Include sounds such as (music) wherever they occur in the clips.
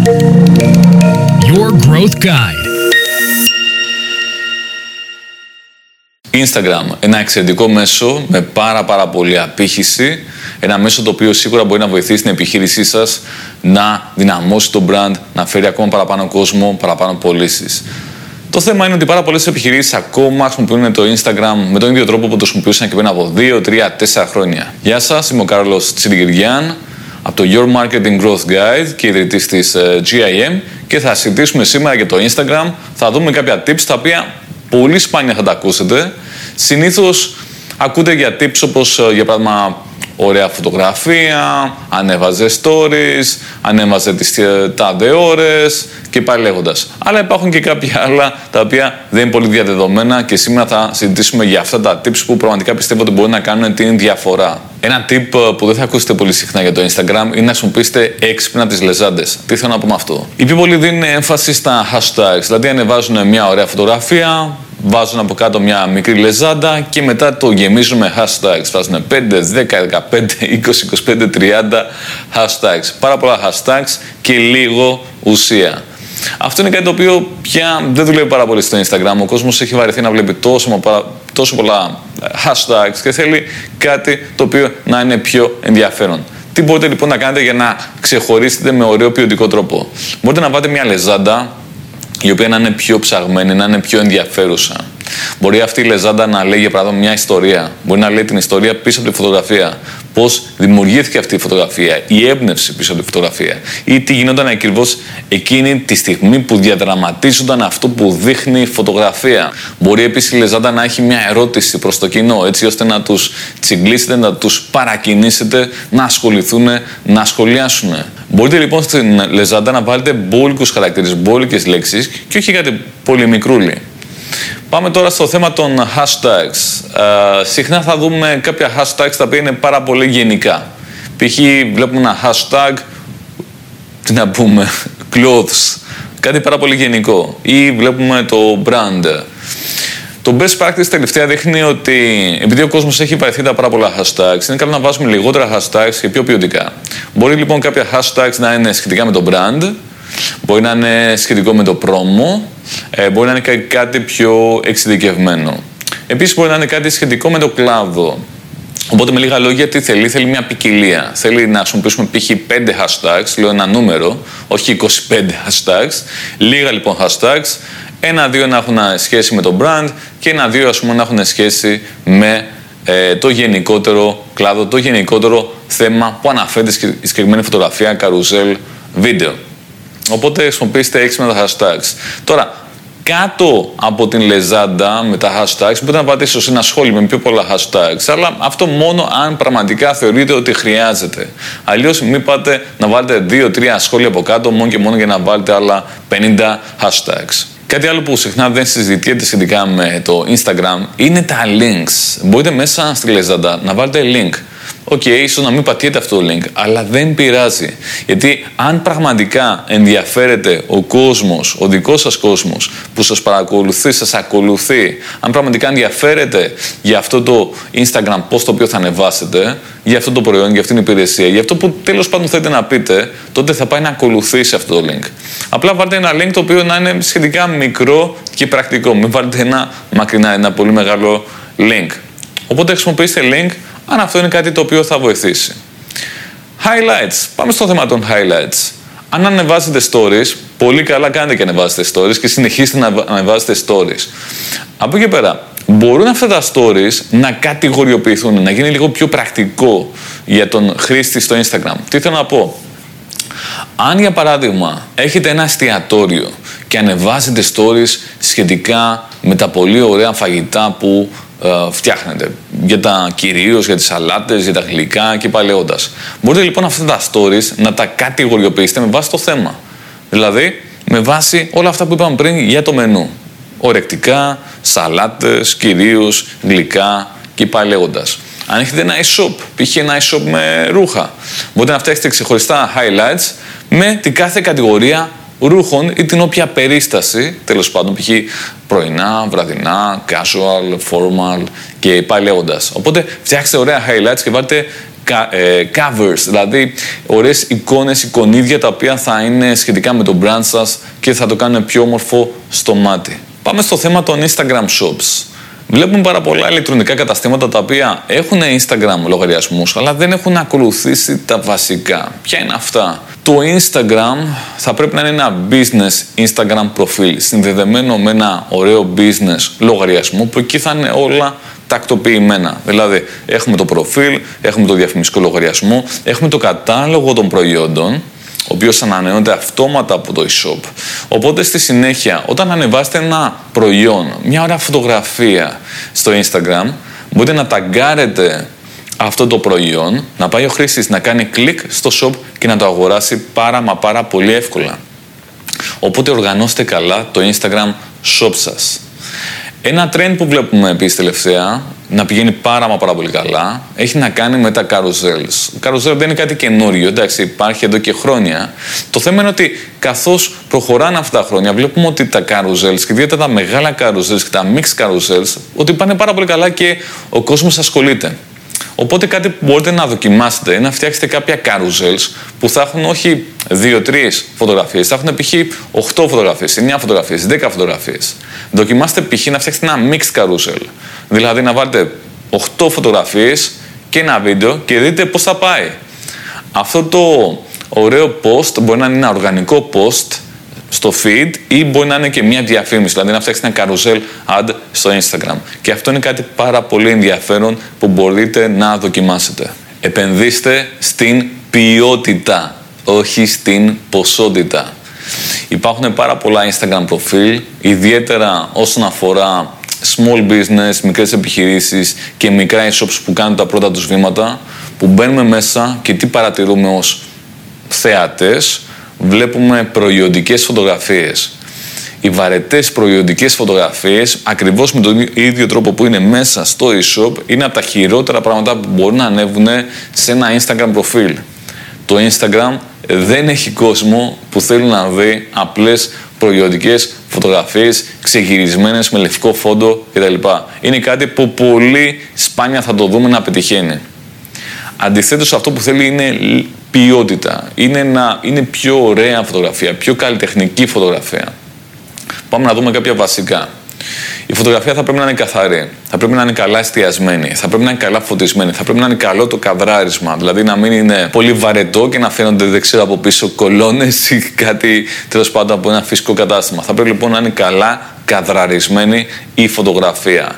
Your Growth Guide. Instagram, ένα εξαιρετικό μέσο με πάρα πάρα πολύ απήχηση. Ένα μέσο το οποίο σίγουρα μπορεί να βοηθήσει την επιχείρησή σας να δυναμώσει το brand, να φέρει ακόμα παραπάνω κόσμο, παραπάνω πωλήσεις. Το θέμα είναι ότι πάρα πολλές επιχειρήσεις ακόμα χρησιμοποιούν το Instagram με τον ίδιο τρόπο που το χρησιμοποιούσαν και πριν από 2, 3, 4 χρόνια. Γεια σας, είμαι ο Κάρλος Τσιριγκυριάν από το Your Marketing Growth Guide και ιδρυτής της ε, GIM και θα συζητήσουμε σήμερα για το Instagram. Θα δούμε κάποια tips τα οποία πολύ σπάνια θα τα ακούσετε. Συνήθως ακούτε για tips όπως ε, για παράδειγμα ωραία φωτογραφία, ανέβαζε stories, ανέβαζε τις ε, τάδε ώρες και πάλι λέγοντας. Αλλά υπάρχουν και κάποια άλλα τα οποία δεν είναι πολύ διαδεδομένα και σήμερα θα συζητήσουμε για αυτά τα tips που πραγματικά πιστεύω ότι μπορεί να κάνουν την διαφορά. Ένα tip ε, που δεν θα ακούσετε πολύ συχνά για το Instagram είναι να χρησιμοποιήσετε έξυπνα τις λεζάντες. Τι θέλω να πω με αυτό; Οι πιο πολλοί δίνουν έμφαση στα hashtags, δηλαδή ανεβάζουν μια ωραία φωτογραφία, βάζουν από κάτω μια μικρή λεζάντα και μετά το γεμίζουν με hashtags. Βάζουν 5, 10, 15, 20, 25, 30 hashtags. Πάρα πολλά hashtags και λίγο ουσία. Αυτό είναι κάτι το οποίο πια δεν δουλεύει πάρα πολύ στο Instagram. Ο κόσμος έχει βαρεθεί να βλέπει τόσο, τόσο πολλά hashtags και θέλει κάτι το οποίο να είναι πιο ενδιαφέρον. Τι μπορείτε λοιπόν να κάνετε για να ξεχωρίσετε με ωραίο ποιοτικό τρόπο; Μπορείτε να βάλετε μια λεζάντα η οποία να είναι πιο ψαγμένη, να είναι πιο ενδιαφέρουσα. Μπορεί αυτή η λεζάντα να λέει για παράδειγμα μια ιστορία. Μπορεί να λέει την ιστορία πίσω από τη φωτογραφία. Πώς δημιουργήθηκε αυτή η φωτογραφία, η έμπνευση πίσω από τη φωτογραφία. Ή τι γινόταν ακριβώς εκείνη τη στιγμή που διαδραματίζονταν αυτό που δείχνει η φωτογραφία. Μπορεί επίσης η λεζάντα να έχει μια ερώτηση προς το κοινό, έτσι ώστε να τους τσιγκλίσετε, να τους παρακινήσετε να ασχοληθούν, να σχολιάσουν. Μπορείτε λοιπόν στην λεζάντα να βάλετε μπόλικους χαρακτήρες, μπόλικες λέξεις και όχι κάτι πολύ μικρούλι. Πάμε τώρα στο θέμα των hashtags. Ε, συχνά θα δούμε κάποια hashtags τα οποία είναι πάρα πολύ γενικά. Π.χ. βλέπουμε ένα hashtag, τι να πούμε, (laughs) clothes, κάτι πάρα πολύ γενικό. Ή βλέπουμε το brand. Το best practice τελευταία δείχνει ότι επειδή ο κόσμος έχει βαρεθεί τα πάρα πολλά hashtags, είναι καλό να βάζουμε λιγότερα hashtags και πιο ποιοτικά. Μπορεί λοιπόν κάποια hashtags να είναι σχετικά με το brand, μπορεί να είναι σχετικό με το promo, ε, μπορεί να είναι κάτι πιο εξειδικευμένο. Επίσης, μπορεί να είναι κάτι σχετικό με το κλάδο. Οπότε, με λίγα λόγια, τι θέλει, θέλει μια ποικιλία. Θέλει να χρησιμοποιήσουμε π.χ. 5 hashtags, λέω ένα νούμερο, όχι 25 hashtags. Λίγα λοιπόν hashtags, ένα-δύο να έχουν σχέση με το brand και ένα-δύο ας πούμε να έχουν σχέση με ε, το γενικότερο κλάδο, το γενικότερο θέμα που αναφέρεται στη συγκεκριμένη φωτογραφία, καρουζέλ, βίντεο. Οπότε χρησιμοποιήστε έξυπνα τα hashtags. Τώρα, κάτω από την λεζάντα με τα hashtags μπορείτε να πάτε ίσως ένα σχόλιο με πιο πολλά hashtags αλλά αυτό μόνο αν πραγματικά θεωρείτε ότι χρειάζεται. Αλλιώς μην πάτε να βάλετε 2-3 σχόλια από κάτω μόνο και μόνο για να βάλετε άλλα 50 hashtags. Κάτι άλλο που συχνά δεν συζητιέται σχετικά με το Instagram είναι τα links. Μπορείτε μέσα στη λεζάντα να βάλετε link OK, okay, ίσως να μην πατιέται αυτό το link, αλλά δεν πειράζει. Γιατί αν πραγματικά ενδιαφέρεται ο κόσμος, ο δικός σας κόσμος που σας παρακολουθεί, σας ακολουθεί, αν πραγματικά ενδιαφέρεται για αυτό το Instagram post το οποίο θα ανεβάσετε, για αυτό το προϊόν, για αυτήν την υπηρεσία, για αυτό που τέλος πάντων θέλετε να πείτε, τότε θα πάει να ακολουθήσει αυτό το link. Απλά βάλτε ένα link το οποίο να είναι σχετικά μικρό και πρακτικό. Μην βάλετε ένα μακρινά, ένα πολύ μεγάλο link. Οπότε χρησιμοποιήστε link αν αυτό είναι κάτι το οποίο θα βοηθήσει. Highlights. Πάμε στο θέμα των highlights. Αν ανεβάζετε stories, πολύ καλά κάνετε και ανεβάζετε stories και συνεχίστε να ανεβάζετε stories. Από εκεί πέρα, μπορούν αυτά τα stories να κατηγοριοποιηθούν, να γίνει λίγο πιο πρακτικό για τον χρήστη στο Instagram. Τι θέλω να πω; Αν για παράδειγμα έχετε ένα εστιατόριο και ανεβάζετε stories σχετικά με τα πολύ ωραία φαγητά που ε, φτιάχνετε. Για τα κυρίως, για τις σαλάτες, για τα γλυκά και παλαιόντας. Μπορείτε λοιπόν αυτά τα stories να τα κατηγοριοποιήσετε με βάση το θέμα. Δηλαδή, με βάση όλα αυτά που είπαμε πριν για το μενού. Ορεκτικά, σαλάτες, κυρίως, γλυκά και πάλι Αν έχετε ένα e-shop, π.χ. ένα e-shop με ρούχα, μπορείτε να φτιάξετε ξεχωριστά highlights με την κάθε κατηγορία ρούχων ή την όποια περίσταση, τέλος πάντων, π.χ. πρωινά, βραδινά, casual, formal και πάλι λέγοντας. Οπότε φτιάξτε ωραία highlights και βάλτε ε, covers, δηλαδή ωραίες εικόνες, εικονίδια τα οποία θα είναι σχετικά με το brand σας και θα το κάνουν πιο όμορφο στο μάτι. Πάμε στο θέμα των Instagram Shops. Βλέπουμε πάρα πολλά ηλεκτρονικά καταστήματα τα οποία έχουν Instagram λογαριασμούς, αλλά δεν έχουν ακολουθήσει τα βασικά. Ποια είναι αυτά; Το Instagram θα πρέπει να είναι ένα business Instagram προφίλ συνδεδεμένο με ένα ωραίο business λογαριασμό που εκεί θα είναι όλα τακτοποιημένα. Δηλαδή, έχουμε το προφίλ, έχουμε το διαφημιστικό λογαριασμό, έχουμε το κατάλογο των προϊόντων, ο οποίος ανανεώνεται αυτόματα από το e-shop. Οπότε στη συνέχεια, όταν ανεβάσετε ένα προϊόν, μια ωραία φωτογραφία στο Instagram, μπορείτε να ταγκάρετε αυτό το προϊόν, να πάει ο χρήστης να κάνει κλικ στο shop και να το αγοράσει πάρα μα πάρα πολύ εύκολα. Οπότε οργανώστε καλά το Instagram shop σας. Ένα trend που βλέπουμε επίσης τελευταία να πηγαίνει πάρα μα πάρα πολύ καλά έχει να κάνει με τα carousels. Το carousel δεν είναι κάτι καινούριο, εντάξει, υπάρχει εδώ και χρόνια. Το θέμα είναι ότι καθώς προχωράνε αυτά τα χρόνια, βλέπουμε ότι τα carousels και ιδιαίτερα τα μεγάλα carousels και τα mixed carousels, ότι πάνε πάρα πολύ καλά και ο κόσμος ασχολείται. Οπότε κάτι που μπορείτε να δοκιμάσετε είναι να φτιάξετε κάποια carousels που θα έχουν όχι 2-3 φωτογραφίες, θα έχουν π.χ. 8 φωτογραφίες, 9 φωτογραφίες, 10 φωτογραφίες. Δοκιμάστε π.χ. να φτιάξετε ένα mixed carousel. Δηλαδή να βάλετε 8 φωτογραφίες και ένα βίντεο και δείτε πώς θα πάει. Αυτό το ωραίο post μπορεί να είναι ένα οργανικό post στο feed ή μπορεί να είναι και μια διαφήμιση, δηλαδή να φτιάξει ένα carousel ad στο Instagram. Και αυτό είναι κάτι πάρα πολύ ενδιαφέρον που μπορείτε να δοκιμάσετε. Επενδύστε στην ποιότητα, όχι στην ποσότητα. Υπάρχουν πάρα πολλά Instagram προφίλ, ιδιαίτερα όσον αφορά small business, μικρές επιχειρήσεις και μικρά e-shops που κάνουν τα πρώτα τους βήματα, που μπαίνουμε μέσα και τι παρατηρούμε ως θεατές, βλέπουμε προϊόντικές φωτογραφίες. Οι βαρετές προϊόντικές φωτογραφίες, ακριβώς με τον ίδιο τρόπο που είναι μέσα στο e-shop, είναι από τα χειρότερα πράγματα που μπορούν να ανέβουν σε ένα Instagram προφίλ. Το Instagram δεν έχει κόσμο που θέλει να δει απλές προϊόντικές φωτογραφίες ξεγυρισμένες με λευκό φόντο κτλ. Είναι κάτι που πολύ σπάνια θα το δούμε να πετυχαίνει. Αντιθέτως αυτό που θέλει είναι ποιότητα. Είναι, να, είναι πιο ωραία φωτογραφία, πιο καλλιτεχνική φωτογραφία. Πάμε να δούμε κάποια βασικά. Η φωτογραφία θα πρέπει να είναι καθαρή, θα πρέπει να είναι καλά εστιασμένη, θα πρέπει να είναι καλά φωτισμένη, θα πρέπει να είναι καλό το καδράρισμα. Δηλαδή να μην είναι πολύ βαρετό και να φαίνονται δεν ξέρω από πίσω κολόνες ή κάτι τέλος πάντων από ένα φυσικό κατάστημα. Θα πρέπει λοιπόν να είναι καλά καδραρισμένη η φωτογραφία.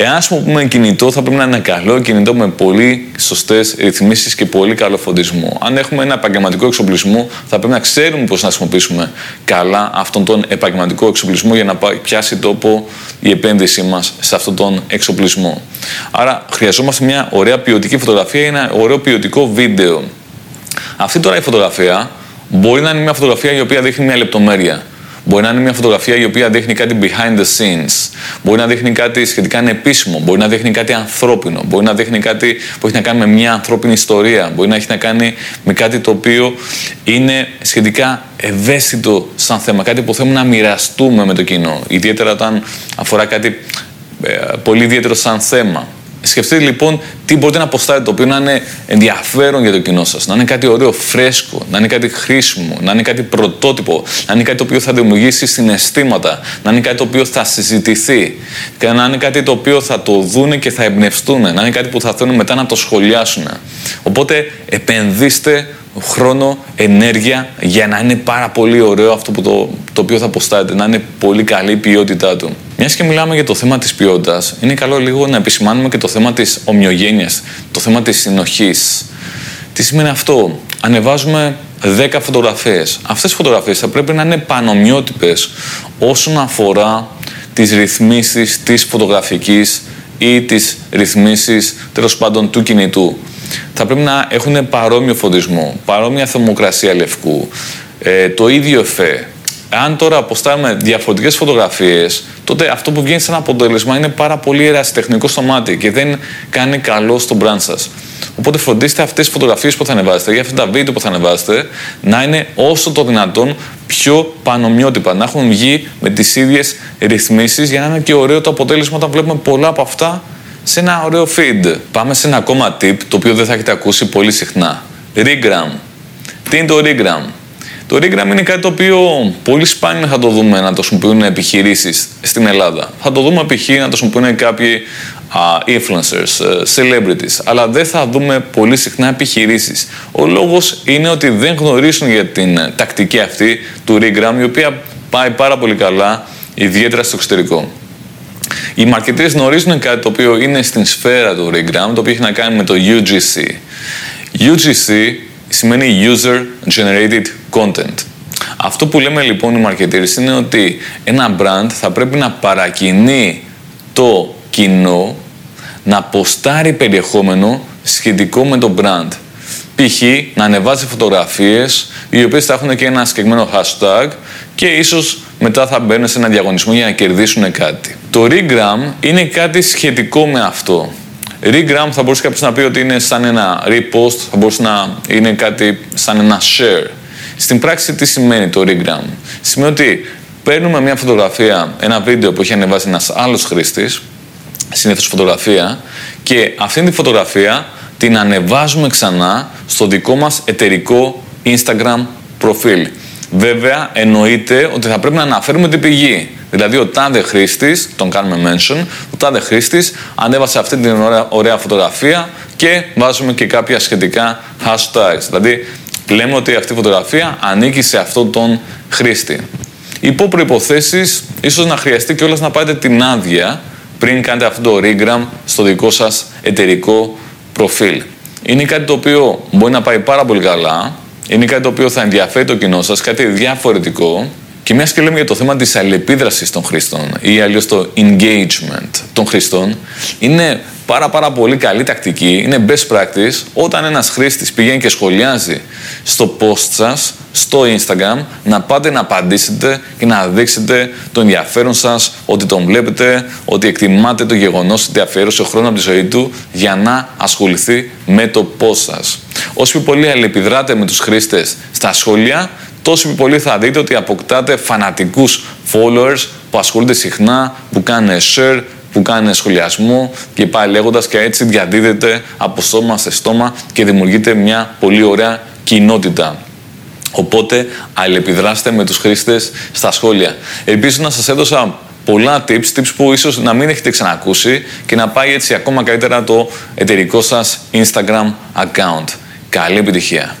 Εάν πούμε κινητό, θα πρέπει να είναι καλό κινητό με πολύ σωστές ρυθμίσεις και πολύ καλό φωτισμό. Αν έχουμε ένα επαγγελματικό εξοπλισμό, θα πρέπει να ξέρουμε πώς να χρησιμοποιήσουμε καλά αυτόν τον επαγγελματικό εξοπλισμό για να πιάσει τόπο η επένδυσή μας σε αυτόν τον εξοπλισμό. Άρα, χρειαζόμαστε μια ωραία ποιοτική φωτογραφία ή ένα ωραίο ποιοτικό βίντεο. Αυτή τώρα η φωτογραφία μπορεί να είναι μια φωτογραφία η οποία δείχνει μια λεπτομέρεια. Μπορεί να είναι μια φωτογραφία η οποία δείχνει κάτι behind the scenes. Μπορεί να δείχνει κάτι σχετικά ανεπίσημο. Μπορεί να δείχνει κάτι ανθρώπινο. Μπορεί να δείχνει κάτι που έχει να κάνει με μια ανθρώπινη ιστορία. Μπορεί να έχει να κάνει με κάτι το οποίο είναι σχετικά ευαίσθητο σαν θέμα. Κάτι που θέλουμε να μοιραστούμε με το κοινό. Ιδιαίτερα όταν αφορά κάτι ε, πολύ ιδιαίτερο σαν θέμα. Σκεφτείτε λοιπόν τι μπορείτε να αποστάρετε το οποίο να είναι ενδιαφέρον για το κοινό σας. Να είναι κάτι ωραίο, φρέσκο, να είναι κάτι χρήσιμο, να είναι κάτι πρωτότυπο, να είναι κάτι το οποίο θα δημιουργήσει συναισθήματα, να είναι κάτι το οποίο θα συζητηθεί, και να είναι κάτι το οποίο θα το δούνε και θα εμπνευστούν, να είναι κάτι που θα θέλουν μετά να το σχολιάσουν. Οπότε επενδύστε χρόνο, ενέργεια για να είναι πάρα πολύ ωραίο αυτό που το, το οποίο θα αποστάτε, να είναι πολύ καλή η ποιότητά του. Μιας και μιλάμε για το θέμα της ποιότητας, είναι καλό λίγο να επισημάνουμε και το θέμα της ομοιογένειας, το θέμα της συνοχής. Τι σημαίνει αυτό, ανεβάζουμε 10 φωτογραφίες. Αυτές οι φωτογραφίες θα πρέπει να είναι πανομοιότυπες όσον αφορά τις ρυθμίσεις της φωτογραφικής ή τις ρυθμίσεις τέλος πάντων του κινητού θα πρέπει να έχουν παρόμοιο φωτισμό, παρόμοια θερμοκρασία λευκού, ε, το ίδιο εφέ. Αν τώρα αποστάμε διαφορετικές φωτογραφίες, τότε αυτό που βγαίνει σαν αποτέλεσμα είναι πάρα πολύ ερασιτεχνικό στο μάτι και δεν κάνει καλό στο brand σας. Οπότε φροντίστε αυτές τις φωτογραφίες που θα ανεβάσετε ή αυτά τα βίντεο που θα ανεβάσετε να είναι όσο το δυνατόν πιο πανομοιότυπα, να έχουν βγει με τις ίδιες ρυθμίσεις για να είναι και ωραίο το αποτέλεσμα όταν βλέπουμε πολλά από αυτά σε ένα ωραίο feed. Πάμε σε ένα ακόμα tip το οποίο δεν θα έχετε ακούσει πολύ συχνά. Regram. Τι είναι το Regram? Το Regram είναι κάτι το οποίο πολύ σπάνια θα το δούμε να το χρησιμοποιούν επιχειρήσεις στην Ελλάδα. Θα το δούμε π.χ. να το χρησιμοποιούν κάποιοι uh, influencers, uh, celebrities, αλλά δεν θα δούμε πολύ συχνά επιχειρήσεις. Ο λόγος είναι ότι δεν γνωρίζουν για την τακτική αυτή του Regram, η οποία πάει πάρα πολύ καλά, ιδιαίτερα στο εξωτερικό. Οι μαρκετήρες γνωρίζουν κάτι το οποίο είναι στην σφαίρα του Regram, το οποίο έχει να κάνει με το UGC. UGC σημαίνει User Generated Content. Αυτό που λέμε λοιπόν οι μαρκετήρες είναι ότι ένα brand θα πρέπει να παρακινεί το κοινό να ποστάρει περιεχόμενο σχετικό με το brand. Π.χ. να ανεβάζει φωτογραφίες οι οποίες θα έχουν και ένα συγκεκριμένο hashtag και ίσως μετά θα μπαίνουν σε ένα διαγωνισμό για να κερδίσουν κάτι. Το regram είναι κάτι σχετικό με αυτό. Regram θα μπορούσε κάποιος να πει ότι είναι σαν ένα repost, θα μπορούσε να είναι κάτι σαν ένα share. Στην πράξη τι σημαίνει το regram; Σημαίνει ότι παίρνουμε μια φωτογραφία, ένα βίντεο που έχει ανεβάσει ένας άλλος χρήστης, συνήθως φωτογραφία, και αυτή τη φωτογραφία την ανεβάζουμε ξανά στο δικό μας εταιρικό Instagram προφίλ. Βέβαια, εννοείται ότι θα πρέπει να αναφέρουμε την πηγή. Δηλαδή, ο τάδε χρήστης, τον κάνουμε mention, ο τάδε χρήστης ανέβασε αυτή την ωραία, ωραία φωτογραφία και βάζουμε και κάποια σχετικά hashtags. Δηλαδή, λέμε ότι αυτή η φωτογραφία ανήκει σε αυτόν τον χρήστη. Υπό προποθέσει, ίσως να χρειαστεί κιόλας να πάτε την άδεια πριν κάνετε αυτό το regram στο δικό σας εταιρικό προφίλ. Είναι κάτι το οποίο μπορεί να πάει πάρα πολύ καλά, είναι κάτι το οποίο θα ενδιαφέρει το κοινό σας, κάτι διαφορετικό. Και μιας και λέμε για το θέμα της αλληλεπίδρασης των χρηστών ή αλλιώς το engagement των χρηστών, είναι πάρα πάρα πολύ καλή τακτική, είναι best practice όταν ένας χρήστης πηγαίνει και σχολιάζει στο post σας, στο Instagram, να πάτε να απαντήσετε και να δείξετε το ενδιαφέρον σας, ότι τον βλέπετε, ότι εκτιμάτε το γεγονός ότι αφιέρωσε χρόνο από τη ζωή του για να ασχοληθεί με το post σας. Όσο πολύ αλληλεπιδράτε με τους χρήστες στα σχόλια, τόσο πολύ θα δείτε ότι αποκτάτε φανατικούς followers που ασχολούνται συχνά, που κάνουν share, που κάνουν σχολιασμό και πάει λέγοντας και έτσι διαδίδεται από στόμα σε στόμα και δημιουργείται μια πολύ ωραία κοινότητα. Οπότε αλληλεπιδράστε με τους χρήστες στα σχόλια. Ελπίζω να σας έδωσα πολλά tips, tips που ίσως να μην έχετε ξανακούσει και να πάει έτσι ακόμα καλύτερα το εταιρικό σας Instagram account. Καλή επιτυχία!